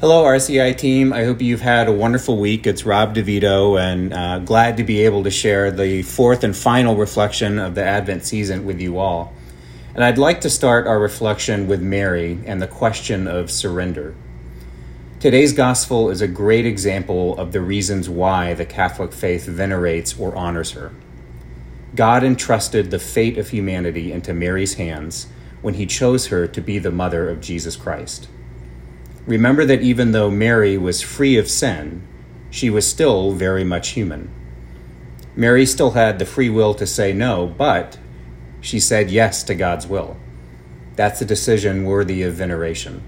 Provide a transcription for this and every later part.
Hello, RCIA team. I hope you've had a wonderful week. It's Rob DeVito, and uh, glad to be able to share the fourth and final reflection of the Advent season with you all. And I'd like to start our reflection with Mary and the question of surrender. Today's gospel is a great example of the reasons why the Catholic faith venerates or honors her. God entrusted the fate of humanity into Mary's hands when he chose her to be the mother of Jesus Christ. Remember that even though Mary was free of sin, she was still very much human. Mary still had the free will to say no, but she said yes to God's will. That's a decision worthy of veneration.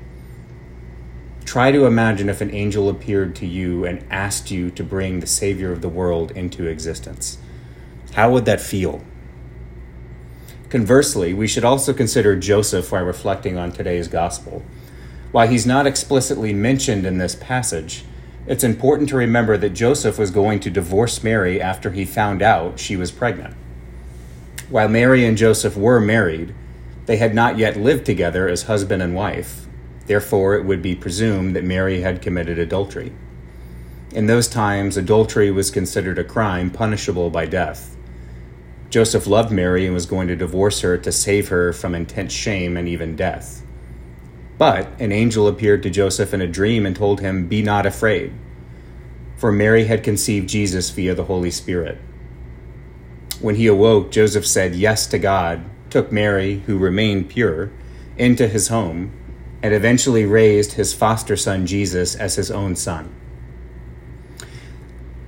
Try to imagine if an angel appeared to you and asked you to bring the Savior of the world into existence. How would that feel? Conversely, we should also consider Joseph while reflecting on today's gospel. While he's not explicitly mentioned in this passage, it's important to remember that Joseph was going to divorce Mary after he found out she was pregnant. While Mary and Joseph were married, they had not yet lived together as husband and wife. Therefore, it would be presumed that Mary had committed adultery. In those times, adultery was considered a crime punishable by death. Joseph loved Mary and was going to divorce her to save her from intense shame and even death. But an angel appeared to Joseph in a dream and told him, Be not afraid, for Mary had conceived Jesus via the Holy Spirit. When he awoke, Joseph said yes to God, took Mary, who remained pure, into his home, and eventually raised his foster son Jesus as his own son.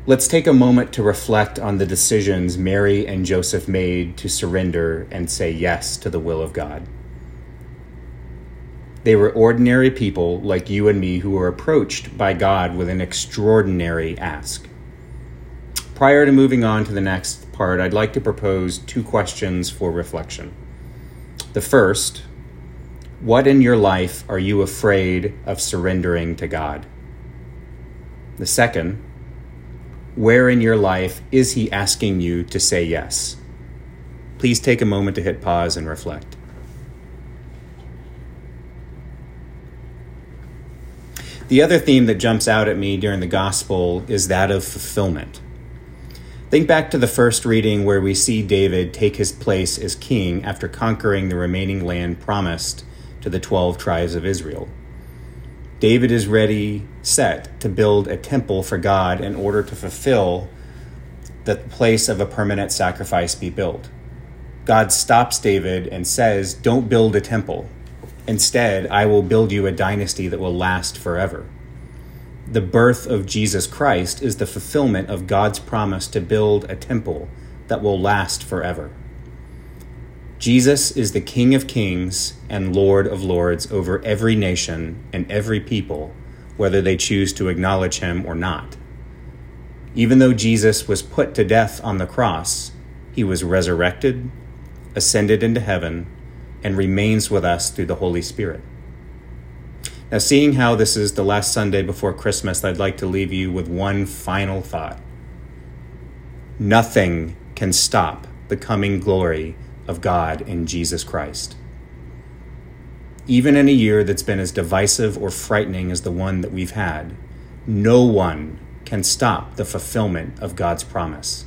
Let's take a moment to reflect on the decisions Mary and Joseph made to surrender and say yes to the will of God. They were ordinary people like you and me who were approached by God with an extraordinary ask. Prior to moving on to the next part, I'd like to propose two questions for reflection. The first, what in your life are you afraid of surrendering to God? The second, where in your life is He asking you to say yes? Please take a moment to hit pause and reflect. The other theme that jumps out at me during the gospel is that of fulfillment. Think back to the first reading where we see David take his place as king after conquering the remaining land promised to the 12 tribes of Israel. David is ready, set to build a temple for God in order to fulfill that the place of a permanent sacrifice be built. God stops David and says, Don't build a temple. Instead, I will build you a dynasty that will last forever. The birth of Jesus Christ is the fulfillment of God's promise to build a temple that will last forever. Jesus is the King of kings and Lord of lords over every nation and every people, whether they choose to acknowledge him or not. Even though Jesus was put to death on the cross, he was resurrected, ascended into heaven, and remains with us through the Holy Spirit. Now, seeing how this is the last Sunday before Christmas, I'd like to leave you with one final thought. Nothing can stop the coming glory of God in Jesus Christ. Even in a year that's been as divisive or frightening as the one that we've had, no one can stop the fulfillment of God's promise.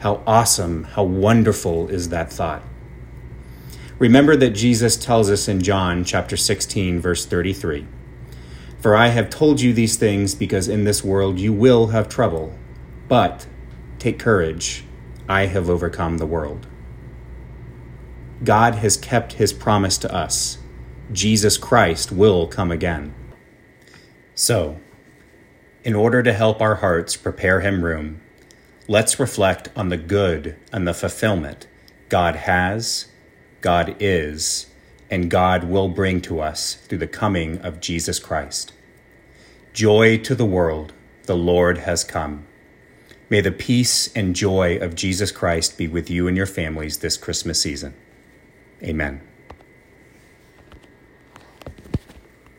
How awesome, how wonderful is that thought. Remember that Jesus tells us in John chapter 16 verse 33, "For I have told you these things because in this world you will have trouble, but take courage, I have overcome the world." God has kept his promise to us. Jesus Christ will come again. So, in order to help our hearts prepare him room, let's reflect on the good and the fulfillment God has God is, and God will bring to us through the coming of Jesus Christ. Joy to the world, the Lord has come. May the peace and joy of Jesus Christ be with you and your families this Christmas season. Amen.